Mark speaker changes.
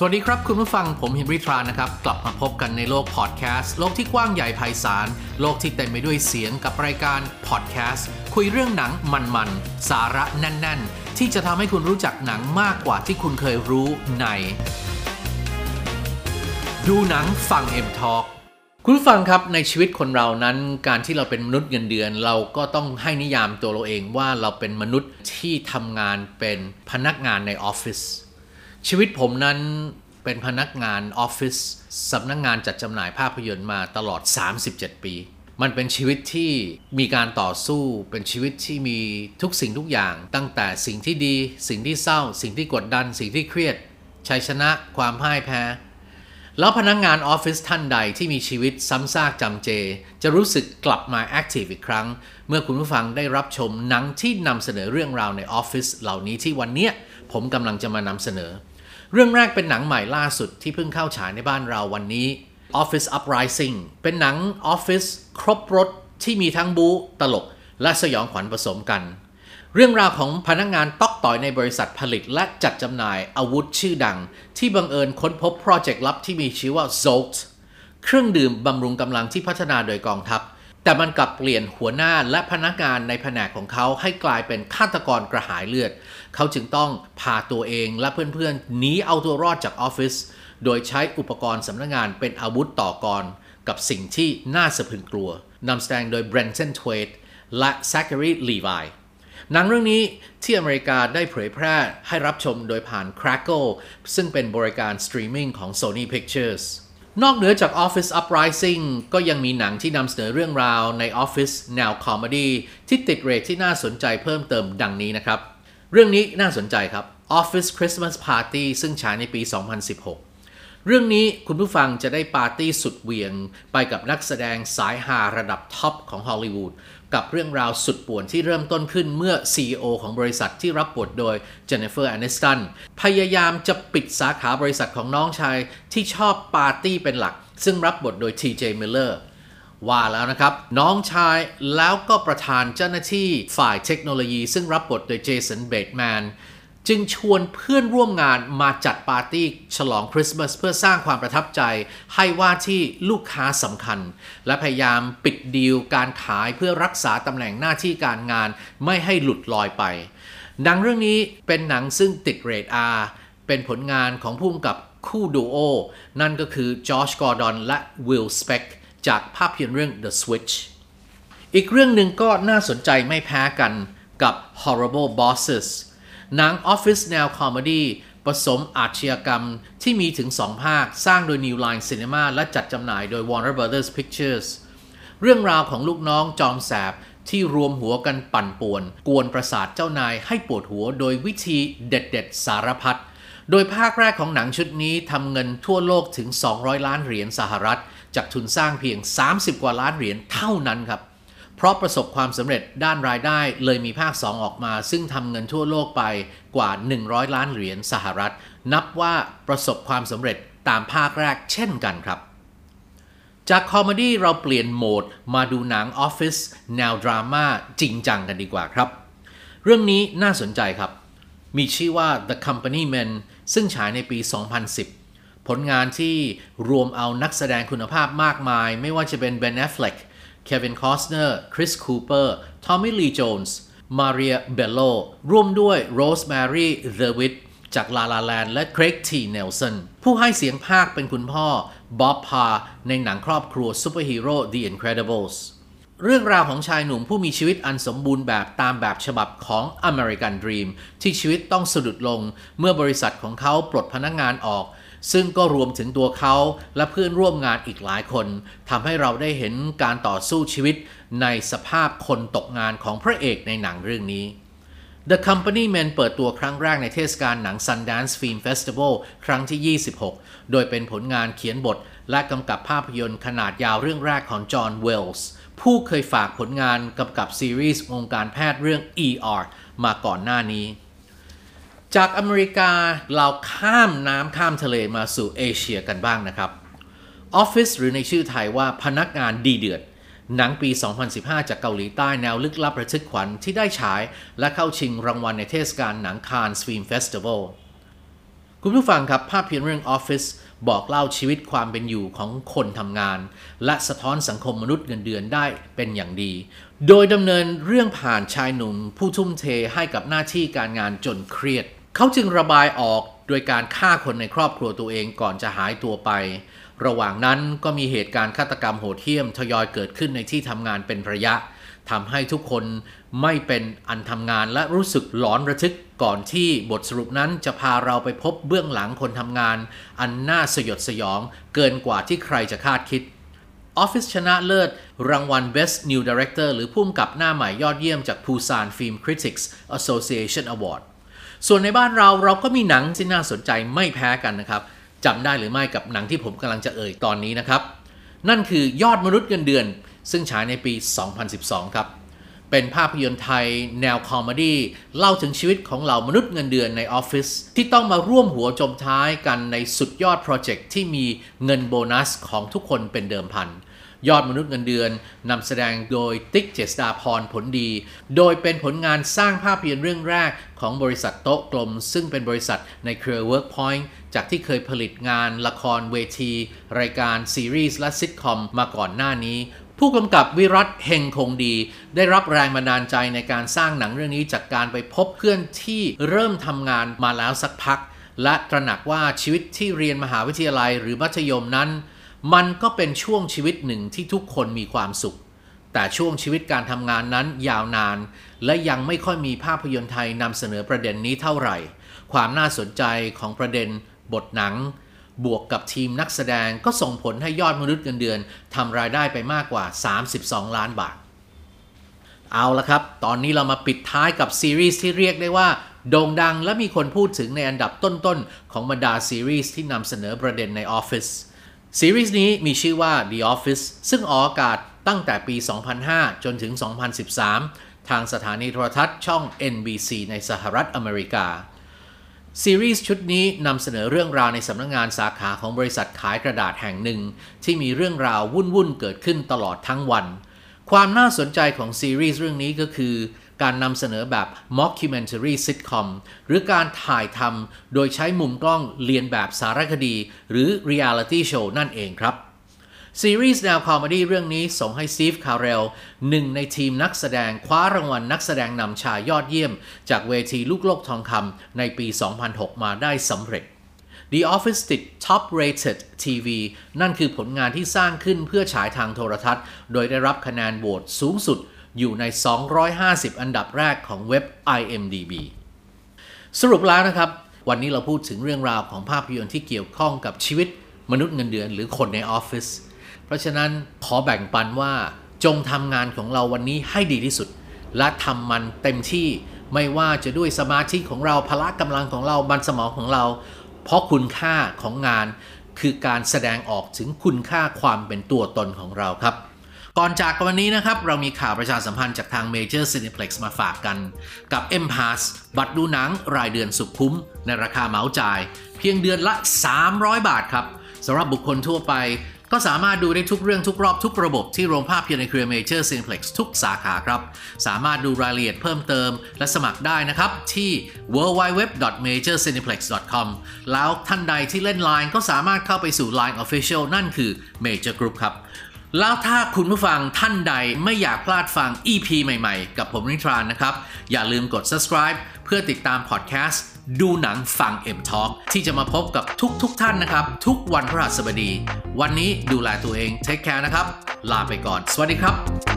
Speaker 1: สวัสดีครับคุณผู้ฟังผมเฮนรี่ทรานะครับ กลับมาพบกันในโลกพอดแคสต์โลกที่กว้างใหญ่ไพศาล โลกที่เต็มไปด้วยเสียงกับรายการพอดแคสต์คุยเรื่องหนังมันๆ สาระแน่น ๆ ที่จะทำให้คุณรู้จักหนังมากกว่าที่คุณเคยรู้ใน ดูหนังฟังเอ็มทอ k คุณผู้ฟังครับในชีวิตคนเรานั้น การที่เราเป็นมนุษย์เงินเดือน เราก็ต้องให้นิยามตัวเราเองว่าเราเป็นมนุษย์ที่ทำงานเป็นพนักงานในออฟฟิศ ชีวิตผมนั้นเป็นพนักงานออฟฟิศสำนักงงานจัดจำหน่ายภาพยนตร์มาตลอด 37 ปี มันเป็นชีวิตที่มีการต่อสู้ เป็นชีวิตที่มีทุกสิ่งทุกอย่าง ตั้งแต่สิ่งที่ดี สิ่งที่เศร้า สิ่งที่กดดัน สิ่งที่เครียดชัยชนะความพ่ายแพ้ แล้วพนักงงานออฟฟิศท่านใดที่มีชีวิตซ้ำซากจำเจ จะรู้สึกกลับมาแอคทีฟอีกครั้ง เมื่อคุณผู้ฟังได้รับชมหนังที่นำเสนอเรื่องราวในออฟฟิศเหล่านี้ที่วันนี้ผมกำลังจะมานำเสนอ เรื่องแรกเป็นหนังใหม่ล่าสุดที่เพิ่งเข้าฉายในบ้านเราวันนี้ Office Uprising เป็นหนังออฟฟิศครบรถที่มีทั้งบู๊ตลก และสยองขวัญผสมกัน เรื่องราวของพนักงงานตอกต่อยในบริษัทผลิตและจัดจำหน่ายอาวุธชื่อดัง ที่บังเอิญค้นพบโปรเจกต์ลับที่มีชื่อว่า Zolt เครื่องดื่มบำรุงกำลังที่พัฒนาโดยกองทัพ แต่มันกลับเปลี่ยนหัวหน้าและพนักงานในแผนกของเขาให้กลายเป็นฆาตกรกระหายเลือด เขาจึงต้องพาตัวเองและเพื่อนๆหนีเอาตัวรอดจากออฟฟิศโดยใช้อุปกรณ์สำนักงานเป็นอาวุธต่อกร กับสิ่งที่น่าสะพึงกลัวนำแสดงโดย Brenton Thwaites และ Zachary Levi หนังเรื่องนี้ที่อเมริกาได้เผยแพร่ให้รับชมโดยผ่าน Crackle ซึ่งเป็นบริการสตรีมมิ่งของ Sony Pictures นอกเหนือจาก Office Uprising ก็ยังมีหนังที่นำเสนอเรื่องราวใน Office แนวคอมเมดี้ที่ติดเรทที่น่าสนใจเพิ่มเติมดังนี้นะครับ เรื่องนี้น่าสนใจครับ Office Christmas Party ซึ่งฉายในปี 2016 เรื่องนี้คุณผู้ฟังจะได้ปาร์ตี้สุดเหวี่ยง ไปกับนักแสดงสายฮาระดับท็อปของฮอลลีวูด กับเรื่องราวสุดป่วนที่เริ่มต้นขึ้นเมื่อ CEO ของบริษัทที่รับบทโดยJennifer Aniston พยายามจะปิดสาขาบริษัทของน้องชายที่ชอบปาร์ตี้เป็นหลัก ซึ่งรับบทโดย TJ Miller ว่าแล้วนะครับ น้องชายแล้วก็ประธานเจ้าหน้าที่ฝ่ายเทคโนโลยี ซึ่งรับบทโดย Jason Bateman จึงชวนเพื่อนร่วมงานมาจัดปาร์ตี้ฉลองคริสต์มาสเพื่อสร้างความประทับใจ ให้ว่าที่ลูกค้าสำคัญ และพยายามปิดดีลการขายเพื่อรักษาตำแหน่งหน้าที่การงานไม่ให้หลุดลอยไป หนังเรื่องนี้เป็นหนังซึ่งติดเรท R เป็นผลงานของผู้กำกับคู่ดูโอ นั่นก็คือ Josh Gordon และ Will Speck จากภาพยนตร์เรื่อง The Switch อีกเรื่องหนึ่งก็น่าสนใจไม่แพ้กันกับ Horrible Bosses หนังออฟฟิศแนวคอมเมดี้ผสมอาชญากรรมที่มีถึง 2 ภาค สร้างโดย New Line Cinema และจัดจำหน่ายโดย Warner Brothers Pictures เรื่องราวของลูกน้องจอมแสบที่รวมหัวกันปั่นป่วน กวนประสาทเจ้านายให้ปวดหัวโดยวิธีเด็ด ๆ สารพัด โดยภาคแรกของหนังชุดนี้ทำเงินทั่วโลกถึง 200 ล้านเหรียญสหรัฐ จากทุนสร้างเพียง 30 กว่าล้านเหรียญเท่านั้นครับ เพราะประสบความสำเร็จด้านรายได้เลยมีภาค 2 ออกมา ซึ่งทำเงินทั่วโลกไปกว่า 100 ล้านเหรียญสหรัฐ นับว่าประสบความสำเร็จตามภาคแรกเช่นกันครับ จากคอมเมดี้เราเปลี่ยนโหมดมาดูหนังออฟฟิศแนวดราม่าจริงจังกันดีกว่าครับ เรื่องนี้น่าสนใจครับ มีชื่อว่า The Company Men ซึ่งฉายในปี 2010 ผลงานที่รวมเอานักแสดงคุณภาพมากมาย ไม่ว่าจะเป็น Ben Affleck Kevin Costner Chris Cooper Tommy Lee Jones Maria Bello ร่วมด้วย Rosemarie DeWittจาก La La Land และ Craig T. Nelson ผู้ให้เสียงพากย์เป็นคุณพ่อ Bob Parr ในหนังครอบครัวซูเปอร์ฮีโร่ The Incredibles เรื่องราวของชายหนุ่มผู้มีชีวิตอันสมบูรณ์แบบตามแบบฉบับของ American Dream ที่ชีวิตต้องสะดุดลงเมื่อบริษัทของเขาปลดพนักงานออก ซึ่งก็รวมถึงตัวเขาและเพื่อนร่วมงานอีกหลายคนทำให้เราได้เห็นการต่อสู้ชีวิตในสภาพคนตกงานของพระเอกในหนังเรื่องนี้ The Company Men เปิดตัวครั้งแรกในเทศกาลหนัง Sundance Film Festival ครั้งที่ 26 โดยเป็นผลงานเขียนบท และกำกับภาพยนตร์ขนาดยาวเรื่องแรกของจอห์นเวลส์ผู้เคยฝากผลงานกำกับซีรีส์วงการแพทย์เรื่อง ER มาก่อนหน้านี้ จากอเมริกาเราข้ามน้ำข้ามทะเลมาสู่เอเชียกันบ้างนะครับ Office หรือในชื่อไทยว่าพนักงานดีเดือด หนังปี 2015 จากเกาหลีใต้แนวลึกลับระทึกขวัญที่ได้ฉายและเข้าชิงรางวัลในเทศกาลหนัง Cannes Film Festival คุณผู้ฟังครับภาพยนตร์เรื่อง Office บอกเล่าชีวิตความเป็นอยู่ของคนทำงาน และสะท้อนสังคมมนุษย์เงินเดือนได้เป็นอย่างดี โดยดำเนินเรื่องผ่านชายหนุ่มผู้ทุ่มเทให้กับหน้าที่การงานจนเครียด เขาจึงระบายออกโดยการฆ่าคนในครอบครัวตัวเองก่อนจะหายตัวไป ระหว่างนั้นก็มีเหตุการณ์ฆาตกรรมโหดเหี้ยมทยอยเกิดขึ้นในที่ทำงานเป็นระยะทำให้ทุกคนไม่เป็นอันทำงานและรู้สึกหลอนระทึกก่อนที่บทสรุปนั้นจะพาเราไปพบเบื้องหลังคนทำงาน อันน่าสยดสยองเกินกว่าที่ใครจะคาดคิด Office ชนะเลิศ รางวัล Best New Director หรือผู้กำกับหน้าใหม่ยอดเยี่ยมจาก Busan Film Critics Association Award ส่วนในบ้านเราเราก็มีหนังที่น่าสนใจไม่แพ้กันนะครับจำได้หรือไม่กับหนังที่ผมกำลังจะเอ่ยตอนนี้นะครับ นั่นคือยอดมนุษย์เงินเดือน ซึ่งฉายในปี 2012 ครับ เป็นภาพยนตร์ไทยแนวคอมเมดี้เล่าถึงชีวิตของเหล่ามนุษย์เงินเดือนในออฟฟิศที่ต้องมาร่วมหัวจมท้ายกันในสุดยอดโปรเจกต์ที่มีเงินโบนัสของทุกคนเป็นเดิมพัน ยอดมนุษย์เงินเดือนนำแสดงโดยติ๊กเจษฎาภรณ์ผลดี โดยเป็นผลงานสร้างภาพยนตร์เรื่องแรกของบริษัทโต๊ะกลม ซึ่งเป็นบริษัทในเครือ Workpoint จากที่เคยผลิตงานละครเวที รายการซีรีส์และซิทคอมมาก่อนหน้านี้ ผู้กำกับวิรัตเฮงคงดี ได้รับแรงบันดาลใจในการสร้างหนังเรื่องนี้จากการไปพบเพื่อนที่เริ่มทำงานมาแล้วสักพัก และตระหนักว่าชีวิตที่เรียนมหาวิทยาลัยหรือมัธยมนั้น มันก็เป็นช่วงชีวิตหนึ่งที่ทุกคนมีความสุข แต่ช่วงชีวิตการทำงานนั้นยาวนาน และยังไม่ค่อยมีภาพยนตร์ไทยนำเสนอประเด็นนี้เท่าไหร่ ความน่าสนใจของประเด็น บทหนัง บวกกับทีมนักแสดงก็ส่งผลให้ยอดมนุษย์เงินเดือนทำรายได้ไปมากกว่า 32 ล้านบาท เอาละครับ ตอนนี้เรามาปิดท้ายกับซีรีส์ที่เรียกได้ว่าโด่งดังและมีคนพูดถึงในอันดับต้นๆของบรรดาซีรีส์ที่นำเสนอประเด็นใน Office ซีรีส์นี้มีชื่อว่า The Office ซึ่งออกอากาศตั้งแต่ปี 2005 จนถึง 2013 ทางสถานีโทรทัศน์ช่อง NBC ในสหรัฐอเมริกา ซีรีส์ชุดนี้นำเสนอเรื่องราวในสำนักงงานสาขาของบริษัทขายกระดาษแห่งหนึ่ง ที่มีเรื่องราววุ่นๆ เกิดขึ้นตลอดทั้งวัน ความน่าสนใจของซีรีส์เรื่องนี้ก็คือ การนำเสนอแบบ mockumentary sitcom หรือการถ่ายทำโดยใช้มุมกล้องเลียนแบบสารคดี หรือ reality show นั่นเองครับซีรีส์แนวคอมเมดี้เรื่องนี้ส่งให้ Steve Carell หนึ่งในทีมนักแสดงคว้ารางวัลนักแสดงนำชายยอดเยี่ยม จากเวทีลูกโลกทองคำในปี 2006 มาได้สำเร็จ The Office ติด Top Rated TV นั่นคือผลงานที่สร้างขึ้นเพื่อฉายทางโทรทัศน์ โดยได้รับคะแนนโหวตสูงสุด อยู่ใน 250 อันดับแรกของเว็บ IMDb สรุปแล้วนะครับ วันนี้เราพูดถึงเรื่องราวของภาพยนตร์ที่เกี่ยวข้องกับชีวิตมนุษย์เงินเดือนหรือคนในออฟฟิศ เพราะฉะนั้นขอแบ่งปันว่าจงทำงานของเราวันนี้ให้ดีที่สุด และทำมันเต็มที่ไม่ว่าจะด้วยสมาธิของเราพละกำลังของเราบันสมองของเรา เพราะคุณค่าของงานคือการแสดงออกถึงคุณค่าความเป็นตัวตนของเราครับ ก่อนจากวันนี้นะครับ เรามีข่าวประชาสัมพันธ์จากทาง Major Cineplex มาฝากกัน กับ M Pass บัตรดูหนังรายเดือนสุดคุ้ม ในราคาเหมาจ่าย เพียงเดือนละ 300 บาทครับสำหรับบุคคลทั่วไป ก็สามารถดูได้ทุกเรื่องทุกรอบทุกระบบที่โรงภาพยนตร์ในเครือ Major Cineplex ทุกสาขาครับ สามารถดูรายละเอียดเพิ่มเติม และสมัครได้นะครับ ที่ www.majorcineplex.com แล้วท่านใดที่เล่น Line ก็สามารถเข้าไปสู่ Line Official นั่นคือ Major Group ครับ แล้วถ้าคุณผู้ฟังท่านใดไม่อยากพลาดฟัง EP ใหม่ๆ กับผมนิทรานนะครับ อย่าลืมกด subscribe เพื่อติดตามพอดแคสต์ดูหนังฟัง M Talk ที่จะมาพบกับทุกๆทท่านนะครับ ทุกวันพฤหัสบดี วันนี้ดูแลตัวเองเทคแคร์นะครับ ลาไปก่อน สวัสดีครับ